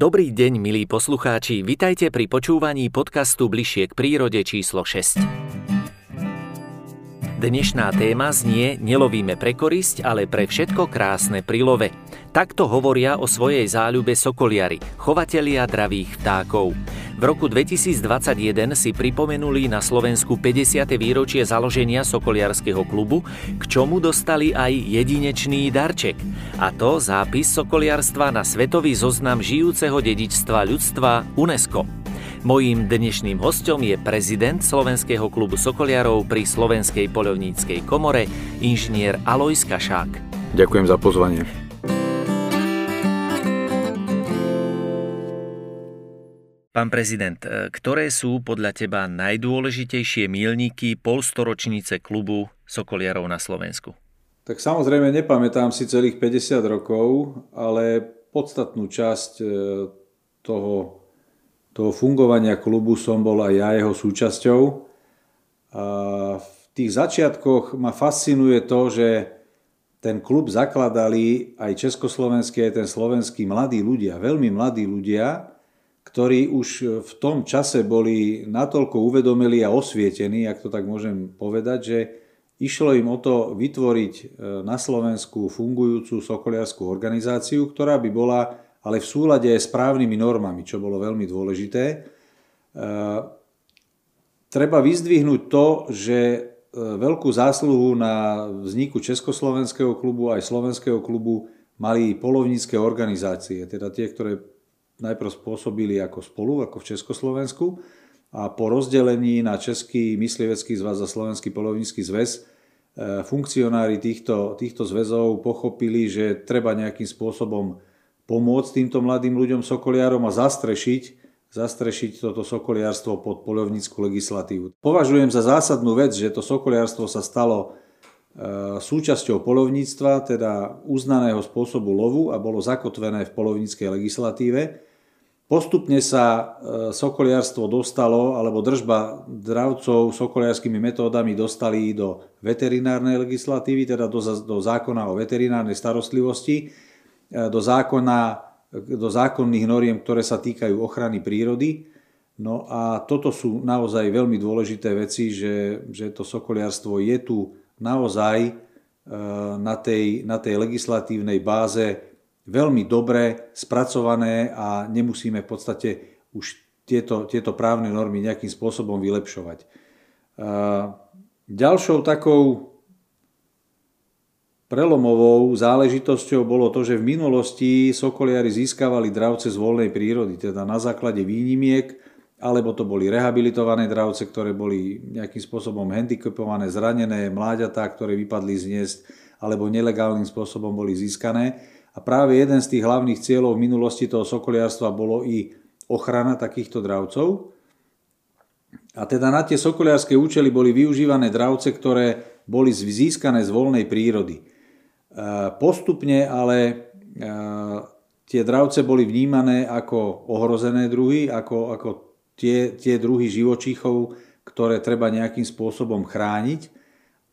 Dobrý deň, milí poslucháči, vitajte pri počúvaní podcastu Bližšie k prírode číslo 6. Dnešná téma znie Nelovíme pre korisť, ale pre všetko krásne pri. Takto hovoria o svojej záľube sokoliari, chovatelia dravých vtákov. V roku 2021 si pripomenuli na Slovensku 50. výročie založenia Sokoliarského klubu, k čomu dostali aj jedinečný darček. A to zápis sokoliarstva na svetový zoznam žijúceho dedičstva ľudstva UNESCO. Mojím dnešným hostom je prezident Slovenského klubu Sokoliarov pri Slovenskej poľovníckej komore, inžinier Alojs Kašák. Ďakujem za pozvanie. Pán prezident, ktoré sú podľa teba najdôležitejšie mílniky polstoročnice klubu Sokoliarov na Slovensku? Tak samozrejme nepamätám si celých 50 rokov, ale podstatnú časť e, toho, toho fungovania klubu som bol aj ja jeho súčasťou. A v tých začiatkoch ma fascinuje to, že ten klub zakladali aj československý, aj ten slovenský mladí ľudia, veľmi mladí ľudia, ktorí už v tom čase boli natoľko uvedomili a osvietení, ak to tak môžem povedať, že išlo im o to vytvoriť e, na Slovensku fungujúcu sokoliarskú organizáciu, ktorá by bola ale v súlade s právnymi normami, čo bolo veľmi dôležité. E, treba vyzdvihnúť to, že e, veľkú zásluhu na vzniku Československého klubu aj Slovenského klubu mali polovnícke organizácie, teda tie, ktoré najprv spôsobili ako spolu, ako v Československu a po rozdelení na Český myslivecký zväz a Slovenský polovnícky zväz e, funkcionári týchto, týchto zväzov pochopili, že treba nejakým spôsobom pomôcť týmto mladým ľuďom sokoliarom a zastrešiť, zastrešiť toto sokoliarstvo pod polovníckú legislatívu. Považujem za zásadnú vec, že to sokoliarstvo sa stalo e, súčasťou polovníctva, teda uznaného spôsobu lovu a bolo zakotvené v polovníckej legislatíve Postupne sa e, sokoliarstvo dostalo, alebo držba dravcov sokoliarskými metódami dostali do veterinárnej legislatívy, teda do, do zákona o veterinárnej starostlivosti, do, zákona, do zákonných noriem, ktoré sa týkajú ochrany prírody. No a toto sú naozaj veľmi dôležité veci, že, že to sokoliarstvo je tu naozaj e, na tej, na tej legislatívnej báze veľmi dobre spracované a nemusíme v podstate už tieto, tieto právne normy nejakým spôsobom vylepšovať. Ďalšou takou prelomovou záležitosťou bolo to, že v minulosti sokoliari získavali dravce z voľnej prírody, teda na základe výnimiek, alebo to boli rehabilitované dravce, ktoré boli nejakým spôsobom handicapované, zranené, mláďatá, ktoré vypadli z hniezd, alebo nelegálnym spôsobom boli získané. A práve jeden z tých hlavných cieľov v minulosti toho sokoliarstva bolo i ochrana takýchto dravcov. A teda na tie sokoliarské účely boli využívané dravce, ktoré boli získané z voľnej prírody. E, postupne ale e, tie dravce boli vnímané ako ohrozené druhy, ako, ako tie, tie druhy živočíchov, ktoré treba nejakým spôsobom chrániť.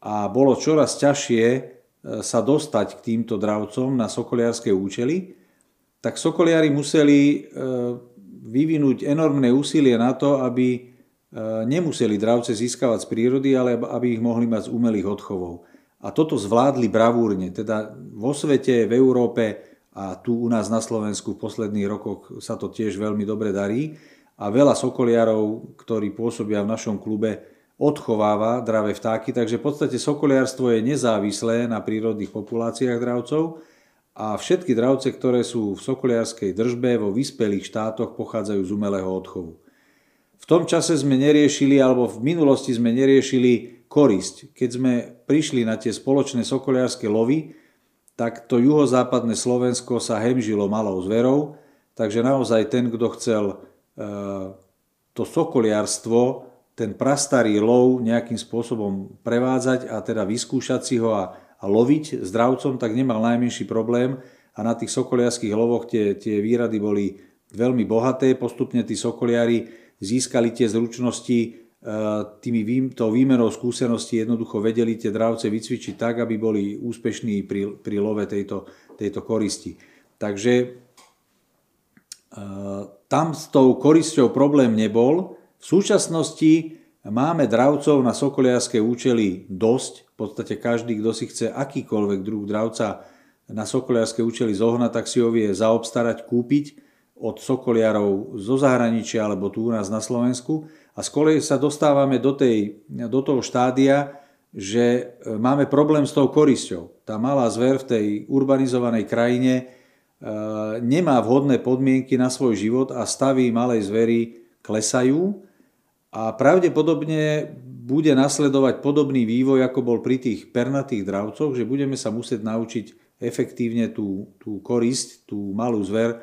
A bolo čoraz ťažšie sa dostať k týmto dravcom na sokoliarské účely, tak sokoliari museli e, vyvinúť enormné úsilie na to, aby e, nemuseli dravce získavať z prírody, ale aby ich mohli mať z umelých odchovov. A toto zvládli bravúrne. Teda vo svete, v Európe a tu u nás na Slovensku v posledných rokoch sa to tiež veľmi dobre darí. A veľa sokoliarov, ktorí pôsobia v našom klube, odchováva dravé vtáky, takže v podstate sokoliarstvo je nezávislé na prírodných populáciách dravcov a všetky dravce, ktoré sú v sokoliarskej držbe vo vyspelých štátoch, pochádzajú z umelého odchovu. V tom čase sme neriešili, alebo v minulosti sme neriešili korisť. Keď sme prišli na tie spoločné sokoliarské lovy, tak to juhozápadné Slovensko sa hemžilo malou zverou, takže naozaj ten, kto chcel e, to sokoliarstvo ten prastarý lov nejakým spôsobom prevádzať a teda vyskúšať si ho a, a loviť zdravcom, tak nemal najmenší problém a na tých sokoliarských lovoch tie, tie výrady boli veľmi bohaté. Postupne tí sokoliari získali tie zručnosti e, tými tou výmenou skúseností jednoducho vedeli tie dravce vycvičiť tak, aby boli úspešní pri, pri love tejto, tejto koristi. Takže tam s tou korisťou problém nebol. V súčasnosti máme dravcov na sokoliarské účely dosť. V podstate každý, kto si chce akýkoľvek druh dravca na sokoliarské účely zohnať, tak si ho vie zaobstarať, kúpiť od sokoliarov zo zahraničia alebo tu u nás na Slovensku. A z kolej sa dostávame do, tej, do toho štádia, že e, máme problém s tou korisťou. Tá malá zver v tej urbanizovanej krajine e, nemá vhodné podmienky na svoj život a stavy malej zvery klesajú a pravdepodobne bude nasledovať podobný vývoj, ako bol pri tých pernatých dravcoch, že budeme sa musieť naučiť efektívne tú, tú korisť, tú malú zver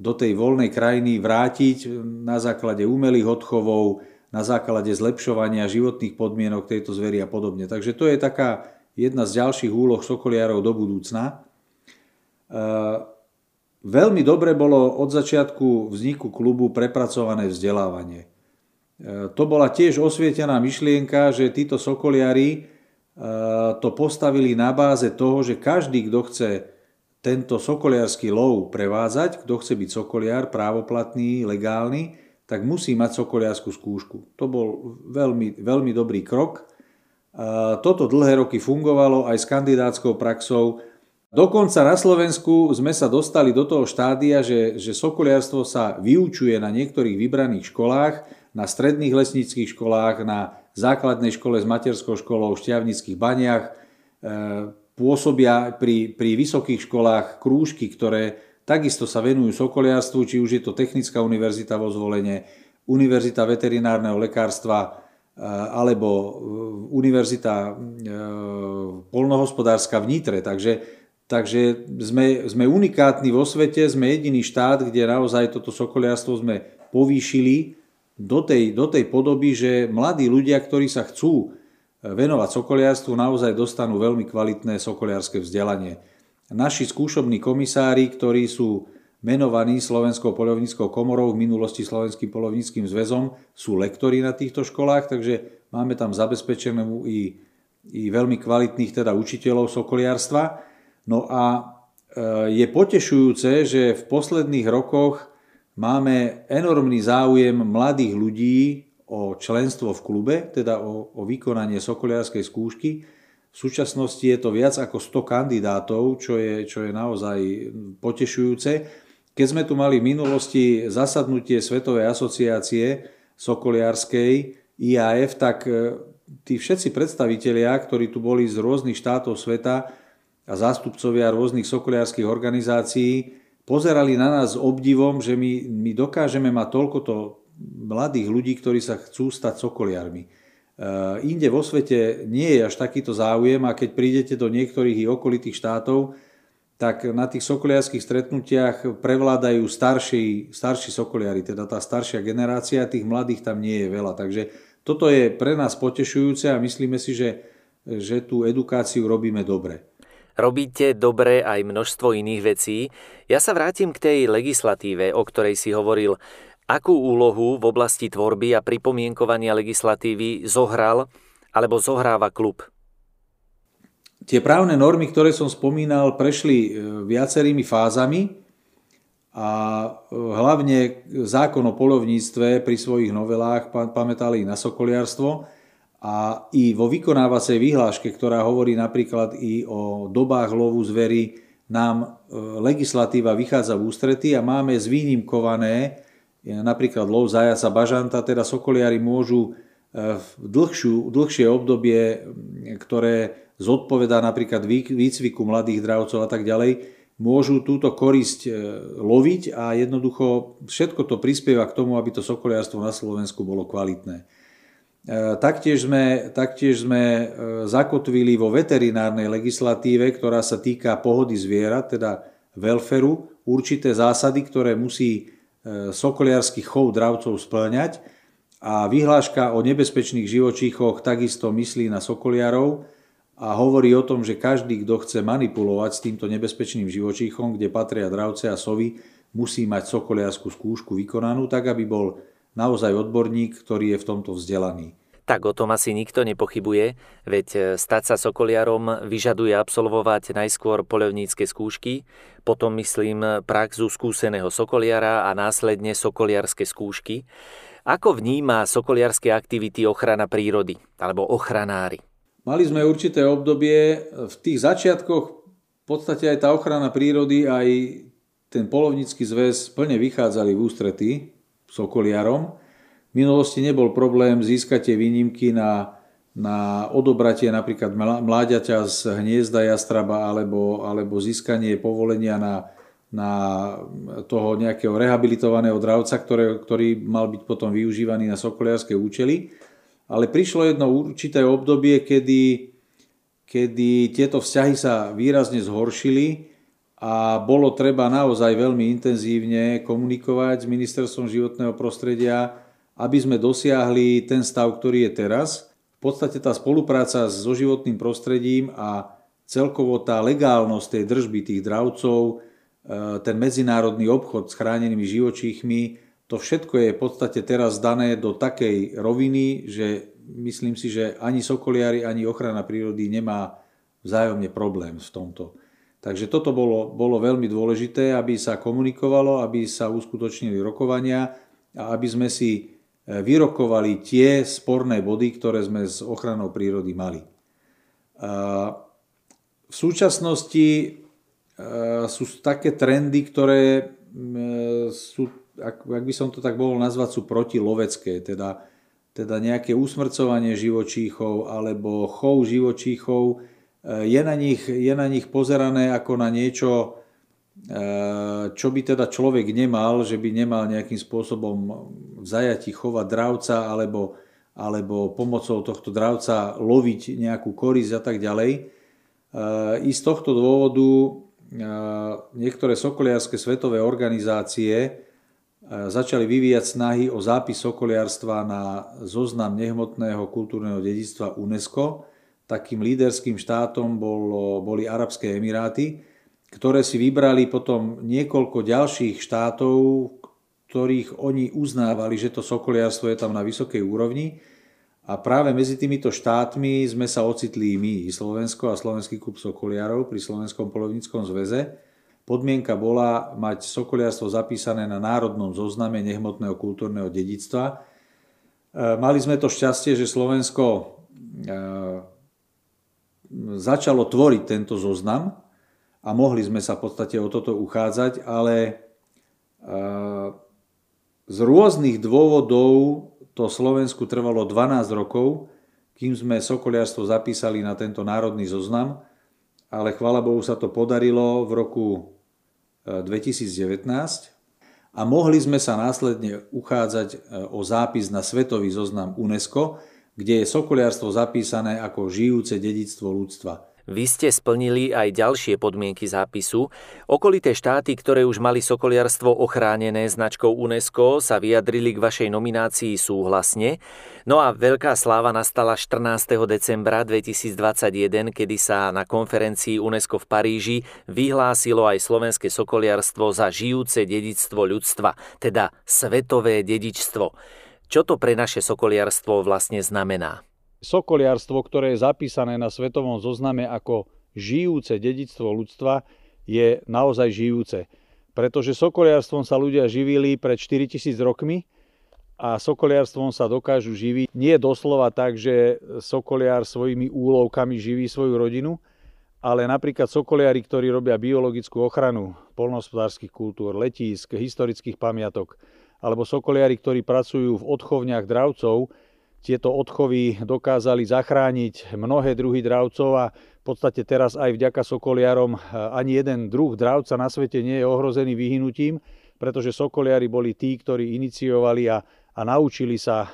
do tej voľnej krajiny vrátiť na základe umelých odchovov, na základe zlepšovania životných podmienok tejto zvery a podobne. Takže to je taká jedna z ďalších úloh sokoliarov do budúcna. E, veľmi dobre bolo od začiatku vzniku klubu prepracované vzdelávanie. E, to bola tiež osvietená myšlienka, že títo sokoliari e, to postavili na báze toho, že každý, kto chce tento sokoliarský lov prevádzať, kto chce byť sokoliar, právoplatný, legálny, tak musí mať sokoliarskú skúšku. To bol veľmi, veľmi dobrý krok. Toto dlhé roky fungovalo aj s kandidátskou praxou. Dokonca na Slovensku sme sa dostali do toho štádia, že, že sokoliarstvo sa vyučuje na niektorých vybraných školách, na stredných lesníckých školách, na základnej škole s materskou školou v šťavnických baniach. E, pôsobia pri, pri vysokých školách krúžky, ktoré Takisto sa venujú sokoliarstvu, či už je to Technická univerzita vo zvolenie, Univerzita veterinárneho lekárstva eh, alebo Univerzita eh, polnohospodárska v Nitre. Takže, takže sme, sme unikátni vo svete, sme jediný štát, kde naozaj toto sokoliarstvo sme povýšili do tej, do tej podoby, že mladí ľudia, ktorí sa chcú venovať sokoliarstvu, naozaj dostanú veľmi kvalitné sokoliarské vzdelanie naši skúšobní komisári, ktorí sú menovaní Slovenskou polovníckou komorou, v minulosti Slovenským polovníckým zväzom, sú lektori na týchto školách, takže máme tam zabezpečené i, i veľmi kvalitných teda učiteľov sokoliarstva. No a e, je potešujúce, že v posledných rokoch máme enormný záujem mladých ľudí o členstvo v klube, teda o, o vykonanie sokoliarskej skúšky. V súčasnosti je to viac ako 100 kandidátov, čo je, čo je naozaj potešujúce. Keď sme tu mali v minulosti zasadnutie Svetovej asociácie Sokoliarskej IAF, tak e, tí všetci predstavitelia, ktorí tu boli z rôznych štátov sveta a zástupcovia rôznych sokoliarských organizácií, pozerali na nás s obdivom, že my, my dokážeme mať toľkoto mladých ľudí, ktorí sa chcú stať sokoliarmi. Eh, inde vo svete nie je až takýto záujem a keď prídete do niektorých i okolitých štátov, tak na tých sokoliarských stretnutiach prevládajú starší, starší sokoliari, teda tá staršia generácia, tých mladých tam nie je veľa. Takže toto je pre nás potešujúce a myslíme si, že, že tú edukáciu robíme dobre. Robíte dobre aj množstvo iných vecí. Ja sa vrátim k tej legislatíve, o ktorej si hovoril. Akú úlohu v oblasti tvorby a pripomienkovania legislatívy zohral alebo zohráva klub? Tie právne normy, ktoré som spomínal, prešli e, viacerými fázami a e, hlavne zákon o polovníctve pri svojich novelách pamätali na sokoliarstvo a i vo vykonávacej výhláške, ktorá hovorí napríklad i o dobách lovu zvery, nám e, legislatíva vychádza v ústrety a máme zvýnimkované napríklad lov zajaca bažanta, teda sokoliari môžu e, v dlhšiu, dlhšie obdobie, ktoré zodpovedá napríklad výcviku mladých dravcov a tak ďalej, môžu túto korisť e, loviť a jednoducho všetko to prispieva k tomu, aby to sokoliarstvo na Slovensku bolo kvalitné. E, taktiež sme, taktiež sme zakotvili vo veterinárnej legislatíve, ktorá sa týka pohody zvierat, teda welferu, určité zásady, ktoré musí sokoliarský chov dravcov splňať a vyhláška o nebezpečných živočíchoch takisto myslí na sokoliarov a hovorí o tom, že každý, kto chce manipulovať s týmto nebezpečným živočíchom, kde patria dravce a sovy, musí mať sokoliarskú skúšku vykonanú, tak aby bol naozaj odborník, ktorý je v tomto vzdelaný. Tak o tom asi nikto nepochybuje, veď e, stať sa sokoliarom vyžaduje absolvovať najskôr poľovnícke skúšky, potom myslím praxu skúseného sokoliara a následne sokoliarske skúšky. Ako vníma sokoliarské aktivity ochrana prírody alebo ochranári? Mali sme určité obdobie, v tých začiatkoch v podstate aj tá ochrana prírody, aj ten polovnícky zväz plne vychádzali v ústrety sokoliarom. V minulosti nebol problém získať tie výnimky na, na odobratie napríklad mláďaťa z hniezda jastraba alebo, alebo získanie povolenia na, na toho nejakého rehabilitovaného dravca, ktoré, ktorý mal byť potom využívaný na sokoliarské účely. Ale prišlo jedno určité obdobie, kedy, kedy tieto vzťahy sa výrazne zhoršili a bolo treba naozaj veľmi intenzívne komunikovať s Ministerstvom životného prostredia, aby sme dosiahli ten stav, ktorý je teraz. V podstate tá spolupráca so životným prostredím a celkovo tá legálnosť tej držby tých dravcov, e, ten medzinárodný obchod s chránenými živočíchmi, to všetko je v podstate teraz dané do takej roviny, že myslím si, že ani sokoliari, ani ochrana prírody nemá vzájomne problém v tomto. Takže toto bolo, bolo veľmi dôležité, aby sa komunikovalo, aby sa uskutočnili rokovania a aby sme si vyrokovali tie sporné body, ktoré sme s ochranou prírody mali. V súčasnosti e, sú také trendy, ktoré e, sú, ak, by som to tak mohol nazvať, sú protilovecké, teda, teda nejaké usmrcovanie živočíchov alebo chov živočíchov, je na nich, je na nich pozerané ako na niečo, čo by teda človek nemal, že by nemal nejakým spôsobom v zajati chovať dravca alebo, alebo pomocou tohto dravca loviť nejakú korisť a tak ďalej. Eh, I z tohto dôvodu eh, niektoré sokoliarské svetové organizácie začali vyvíjať snahy o zápis sokoliarstva na zoznam nehmotného kultúrneho dedictva UNESCO, takým líderským štátom bol, boli Arabské Emiráty, ktoré si vybrali potom niekoľko ďalších štátov, ktorých oni uznávali, že to sokoliarstvo je tam na vysokej úrovni. A práve medzi týmito štátmi sme sa ocitli my, Slovensko a Slovenský klub sokoliarov pri Slovenskom polovníckom zväze. Podmienka bola mať sokoliarstvo zapísané na národnom zozname nehmotného kultúrneho dedictva. E, mali sme to šťastie, že Slovensko e, začalo tvoriť tento zoznam a mohli sme sa v podstate o toto uchádzať, ale z rôznych dôvodov to Slovensku trvalo 12 rokov, kým sme sokoliarstvo zapísali na tento národný zoznam, ale chvála Bohu sa to podarilo v roku 2019 a mohli sme sa následne uchádzať o zápis na svetový zoznam UNESCO, kde je sokoliarstvo zapísané ako žijúce dedictvo ľudstva. Vy ste splnili aj ďalšie podmienky zápisu. Okolité štáty, ktoré už mali sokoliarstvo ochránené značkou UNESCO, sa vyjadrili k vašej nominácii súhlasne. No a veľká sláva nastala 14. decembra 2021, kedy sa na konferencii UNESCO v Paríži vyhlásilo aj slovenské sokoliarstvo za žijúce dedictvo ľudstva, teda svetové dedičstvo. Čo to pre naše sokoliarstvo vlastne znamená? Sokoliarstvo, ktoré je zapísané na svetovom zozname ako žijúce dedictvo ľudstva, je naozaj žijúce. Pretože sokoliarstvom sa ľudia živili pred 4000 rokmi a sokoliarstvom sa dokážu živiť nie doslova tak, že sokoliar svojimi úlovkami živí svoju rodinu, ale napríklad sokoliari, ktorí robia biologickú ochranu polnohospodárskych kultúr, letísk, historických pamiatok, alebo sokoliari, ktorí pracujú v odchovniach dravcov, tieto odchovy dokázali zachrániť mnohé druhy dravcov a v podstate teraz aj vďaka sokoliarom eh, ani jeden druh dravca na svete nie je ohrozený vyhynutím, pretože sokoliari boli tí, ktorí iniciovali a, a naučili sa eh,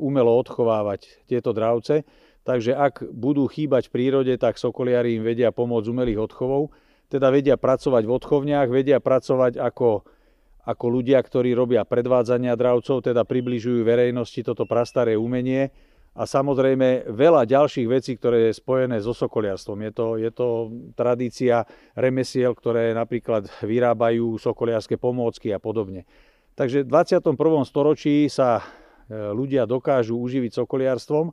umelo odchovávať tieto dravce. Takže ak budú chýbať v prírode, tak sokoliari im vedia pomôcť umelých odchovov. Teda vedia pracovať v odchovniach, vedia pracovať ako ako ľudia, ktorí robia predvádzania dravcov, teda približujú verejnosti toto prastaré umenie a samozrejme veľa ďalších vecí, ktoré je spojené so sokoliarstvom. Je to, je to tradícia remesiel, ktoré napríklad vyrábajú sokoliarské pomôcky a podobne. Takže v 21. storočí sa ľudia dokážu uživiť sokoliarstvom.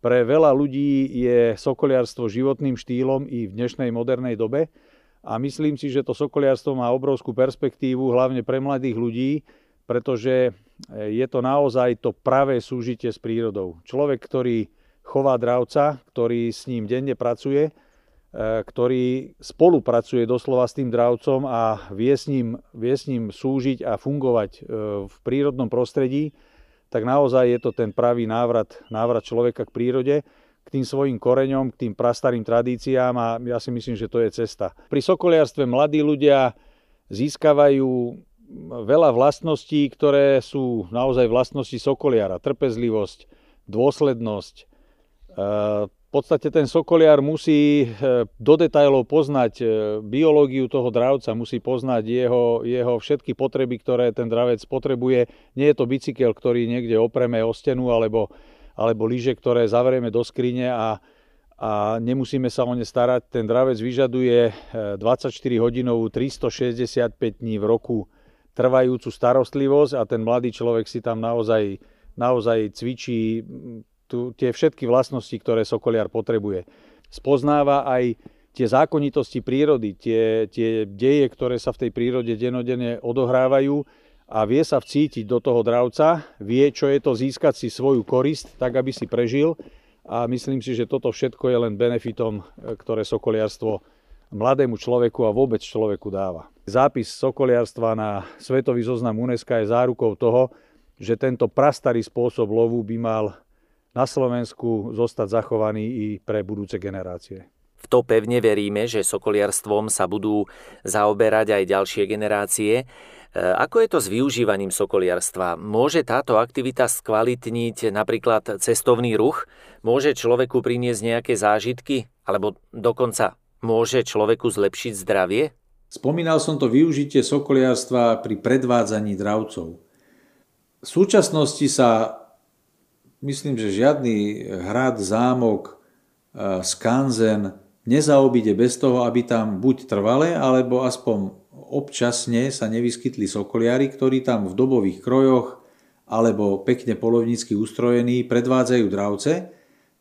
Pre veľa ľudí je sokoliarstvo životným štýlom i v dnešnej modernej dobe a myslím si, že to sokoliarstvo má obrovskú perspektívu, hlavne pre mladých ľudí, pretože je to naozaj to pravé súžitie s prírodou. Človek, ktorý chová dravca, ktorý s ním denne pracuje, E, ktorý spolupracuje doslova s tým dravcom a vie s ním, vie s ním súžiť a fungovať e, v prírodnom prostredí, tak naozaj je to ten pravý návrat, návrat človeka k prírode, k tým svojim koreňom, k tým prastarým tradíciám a ja si myslím, že to je cesta. Pri sokoliarstve mladí ľudia získavajú veľa vlastností, ktoré sú naozaj vlastnosti sokoliara. Trpezlivosť, dôslednosť, e, podstate ten sokoliar musí eh, do detajlov poznať eh, biológiu toho dravca, musí poznať jeho, jeho všetky potreby, ktoré ten dravec potrebuje. Nie je to bicykel, ktorý niekde opreme o stenu alebo, alebo lyže, ktoré zavrieme do skrine a, a nemusíme sa o ne starať. Ten dravec vyžaduje 24 eh, hodinovú 365 dní v roku trvajúcu starostlivosť a ten mladý človek si tam naozaj, naozaj cvičí tu, tie všetky vlastnosti, ktoré sokoliar potrebuje. Spoznáva aj tie zákonitosti prírody, tie, tie deje, ktoré sa v tej prírode denodene odohrávajú a vie sa vcítiť do toho dravca, vie, čo je to získať si svoju korist, tak aby si prežil a myslím si, že toto všetko je len benefitom, ktoré sokoliarstvo mladému človeku a vôbec človeku dáva. Zápis sokoliarstva na Svetový zoznam UNESCO je zárukou toho, že tento prastarý spôsob lovu by mal na Slovensku zostať zachovaný i pre budúce generácie. V to pevne veríme, že sokoliarstvom sa budú zaoberať aj ďalšie generácie. E, ako je to s využívaním sokoliarstva? Môže táto aktivita skvalitniť napríklad cestovný ruch? Môže človeku priniesť nejaké zážitky? Alebo dokonca môže človeku zlepšiť zdravie? Spomínal som to využitie sokoliarstva pri predvádzaní dravcov. V súčasnosti sa myslím, že žiadny hrad, zámok, e, skanzen nezaobíde bez toho, aby tam buď trvale, alebo aspoň občasne sa nevyskytli sokoliari, ktorí tam v dobových krojoch alebo pekne polovnícky ustrojení predvádzajú dravce,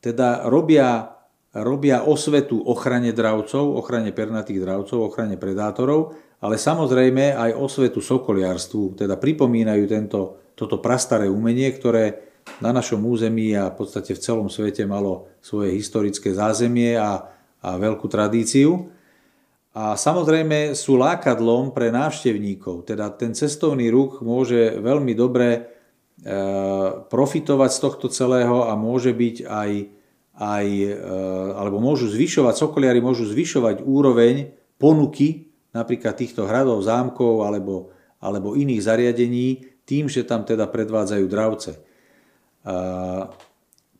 teda robia, robia osvetu ochrane dravcov, ochrane pernatých dravcov, ochrane predátorov, ale samozrejme aj osvetu sokoliarstvu, teda pripomínajú tento, toto prastaré umenie, ktoré na našom území a v podstate v celom svete malo svoje historické zázemie a, a veľkú tradíciu. A samozrejme sú lákadlom pre návštevníkov, teda ten cestovný ruch môže veľmi dobre e, profitovať z tohto celého a môže byť aj, aj e, alebo môžu zvyšovať, sokoliari môžu zvyšovať úroveň ponuky napríklad týchto hradov, zámkov alebo, alebo iných zariadení tým, že tam teda predvádzajú dravce.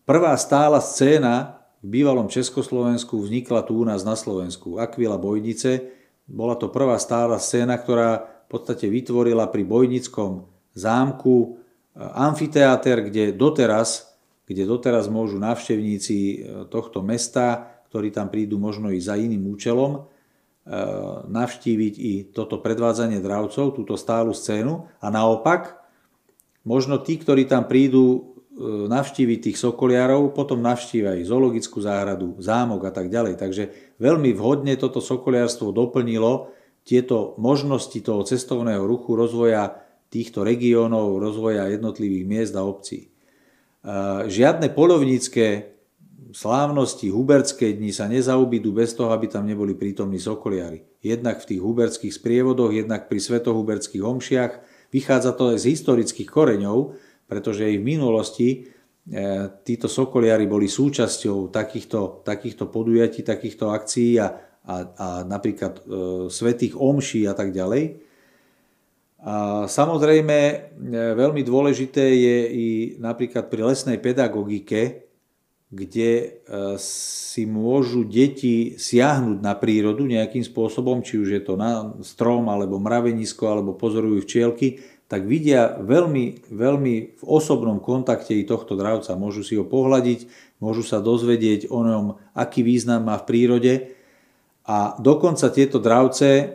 Prvá stála scéna v bývalom Československu vznikla tu u nás na Slovensku. Akvila Bojnice. Bola to prvá stála scéna, ktorá v podstate vytvorila pri Bojnickom zámku e, amfiteáter, kde doteraz, kde doteraz môžu návštevníci e, tohto mesta, ktorí tam prídu možno i za iným účelom, e, navštíviť i toto predvádzanie dravcov, túto stálu scénu. A naopak, možno tí, ktorí tam prídu navštíviť tých sokoliarov, potom navštíva aj zoologickú záhradu, zámok a tak ďalej. Takže veľmi vhodne toto sokoliarstvo doplnilo tieto možnosti toho cestovného ruchu, rozvoja týchto regiónov, rozvoja jednotlivých miest a obcí. E, žiadne polovnícke slávnosti, huberské dni sa nezaobídu bez toho, aby tam neboli prítomní sokoliari. Jednak v tých huberských sprievodoch, jednak pri svetohuberských omšiach. Vychádza to aj z historických koreňov, pretože aj v minulosti e, títo sokoliari boli súčasťou takýchto, takýchto podujatí, takýchto akcií a, a, a napríklad e, svetých omší a tak ďalej. A samozrejme, e, veľmi dôležité je i napríklad pri lesnej pedagogike, kde e, si môžu deti siahnuť na prírodu nejakým spôsobom, či už je to na strom, alebo mravenisko, alebo pozorujú včielky, tak vidia veľmi, veľmi v osobnom kontakte i tohto dravca. Môžu si ho pohľadiť, môžu sa dozvedieť o ňom, aký význam má v prírode a dokonca tieto dravce e,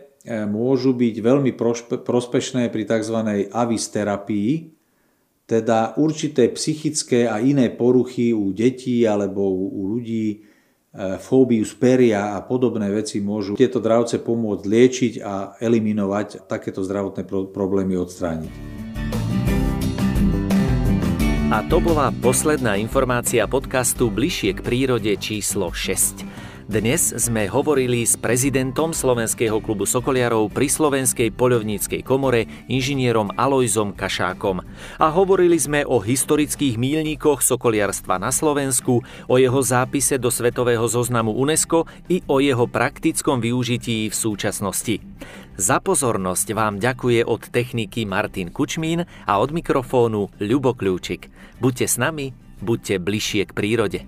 môžu byť veľmi prospešné pri tzv. avis terapii, Teda určité psychické a iné poruchy u detí alebo u ľudí, fóbiu z peria a podobné veci môžu tieto dravce pomôcť liečiť a eliminovať takéto zdravotné problémy odstrániť. A to bola posledná informácia podcastu Bližšie k prírode číslo 6. Dnes sme hovorili s prezidentom Slovenského klubu Sokoliarov pri Slovenskej poľovníckej komore inžinierom Alojzom Kašákom. A hovorili sme o historických mílnikoch sokoliarstva na Slovensku, o jeho zápise do Svetového zoznamu UNESCO i o jeho praktickom využití v súčasnosti. Za pozornosť vám ďakuje od techniky Martin Kučmín a od mikrofónu Ľubo Kľúčik. Buďte s nami, buďte bližšie k prírode.